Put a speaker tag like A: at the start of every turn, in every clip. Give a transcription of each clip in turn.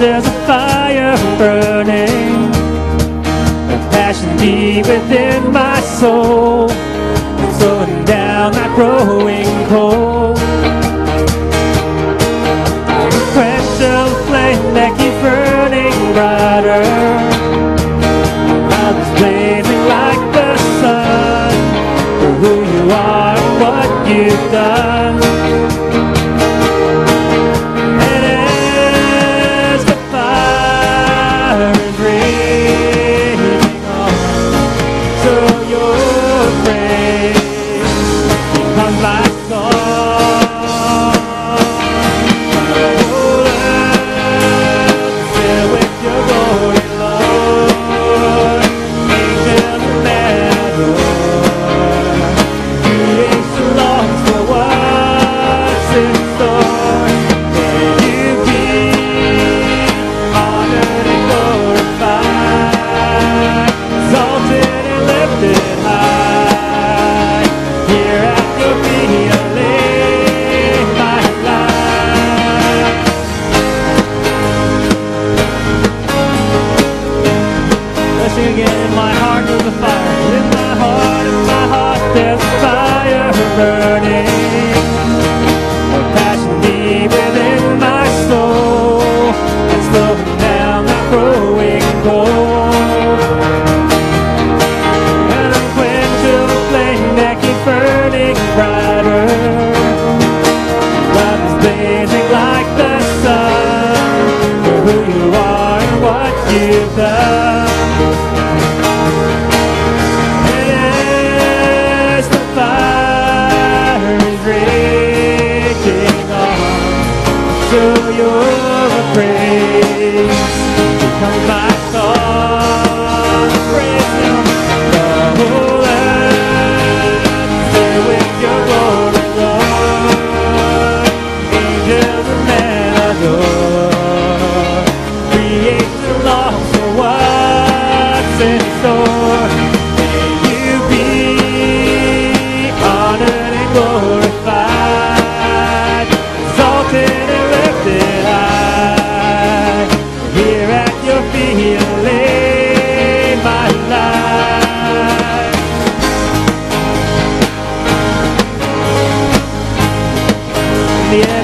A: there's a fire burning, a passion deep within my soul.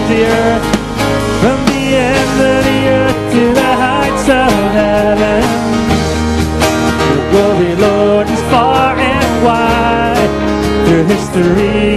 A: the earth, from the ends of the earth to the heights of heaven. Your glory, Lord, is far and wide through history.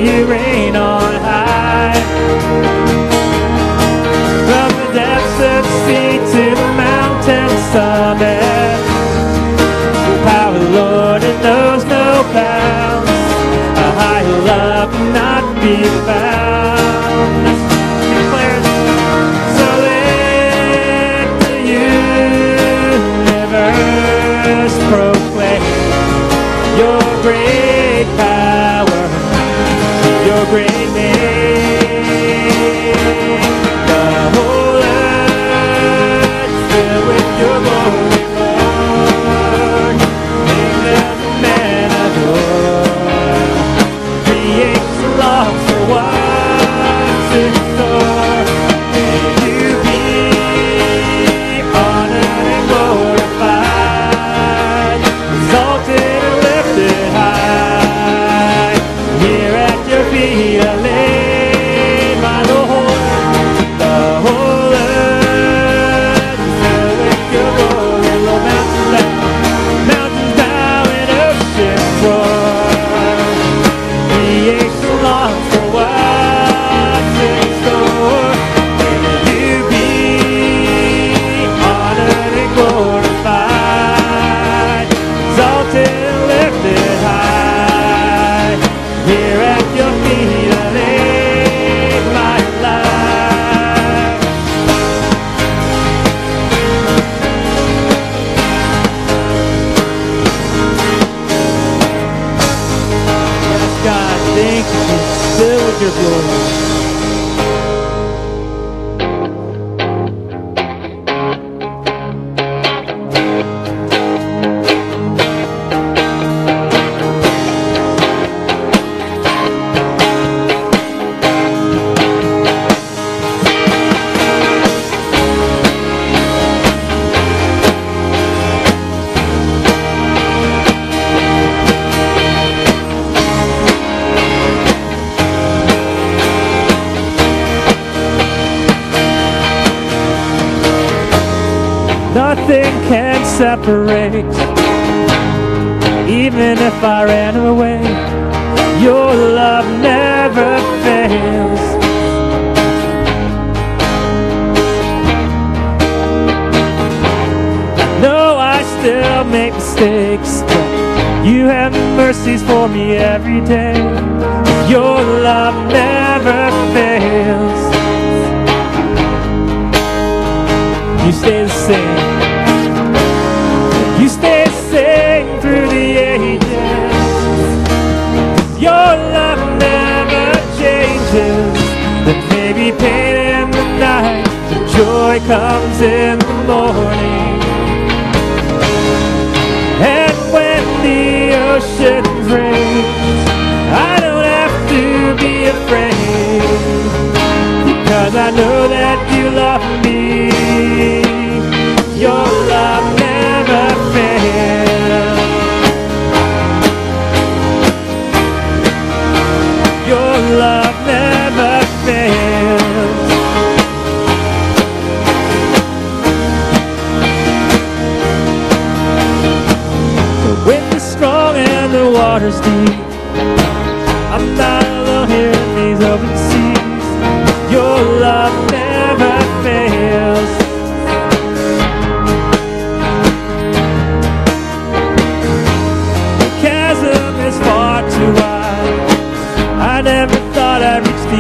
A: separate. Even if I ran away, your love never fails. No, I still make mistakes, but you have mercies for me every day. Your love never fails. You stay the same.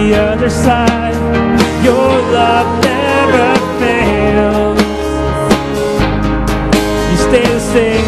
A: the other side. Your love never fails. You stay the same.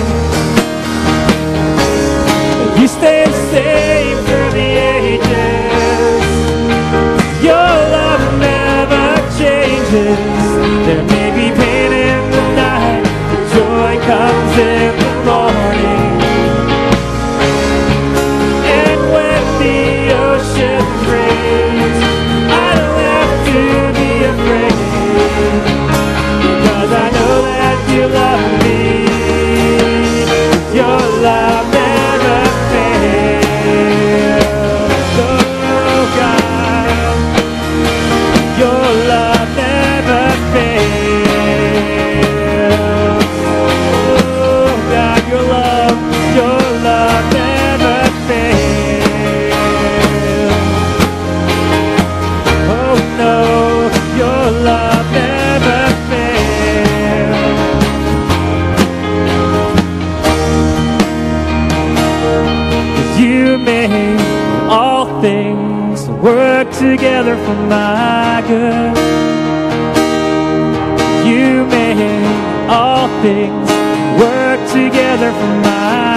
A: for my good. You make all things work together for my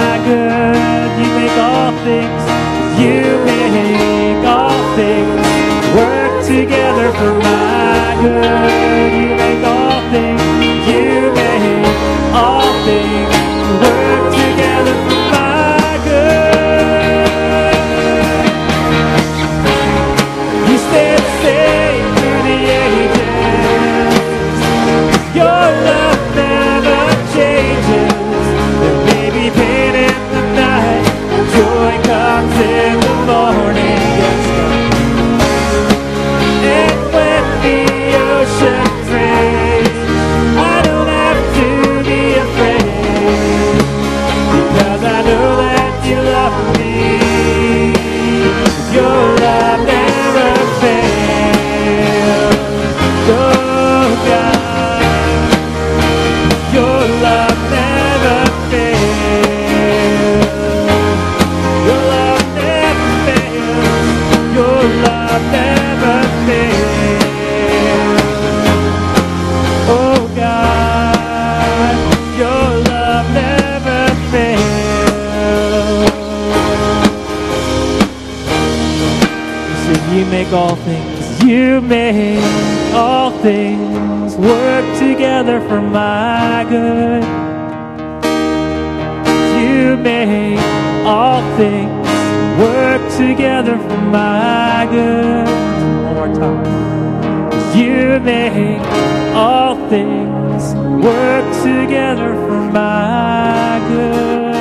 A: you make all things, you make all things work together for my good. You make all things work together for my good. One more time. You make all things work together for my good.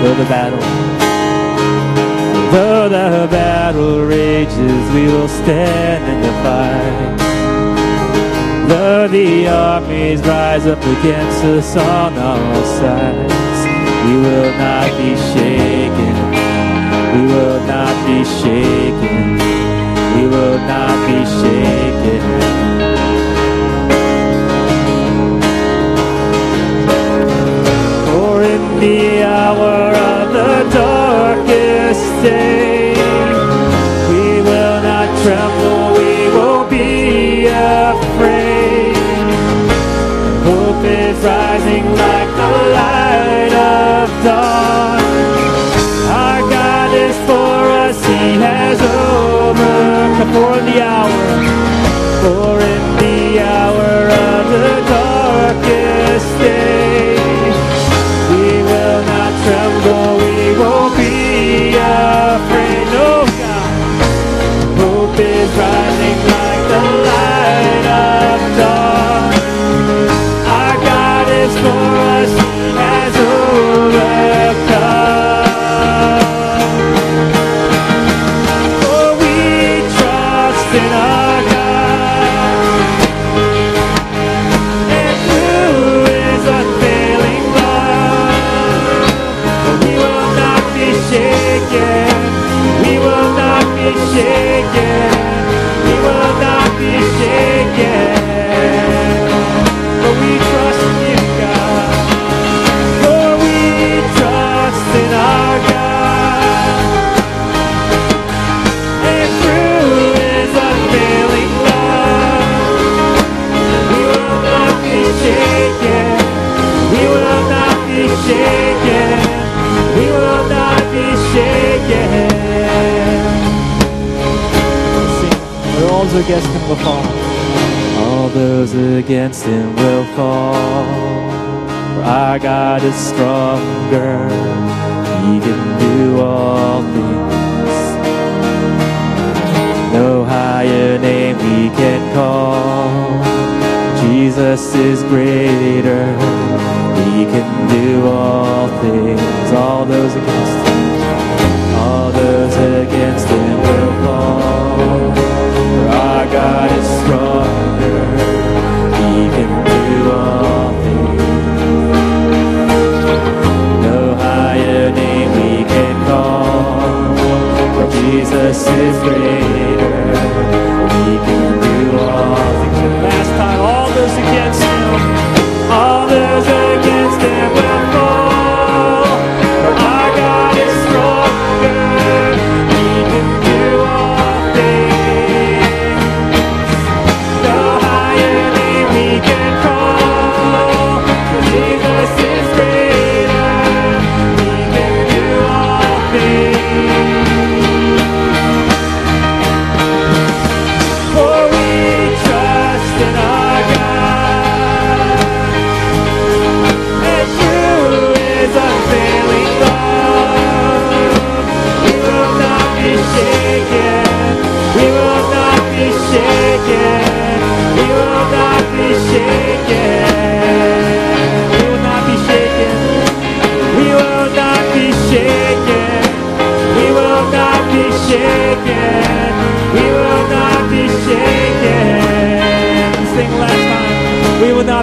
A: though the battle, though the battle rages, we will stand and fight. Though the armies rise up against us on all sides, we will not be shaken. We will not be shaken. We will not be shaken. For in the hour against him will fall. All those against him will fall. For our God is stronger. He can do all things. No higher name we can call. Jesus is greater. He can do all things. All those against him. Jesus is greater. We.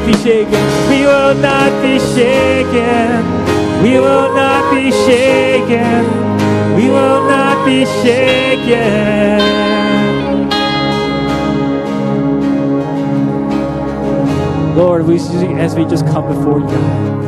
A: be shaken. We will not be shaken. We will not be shaken. We will not be shaken. Lord, we, as we just come before you,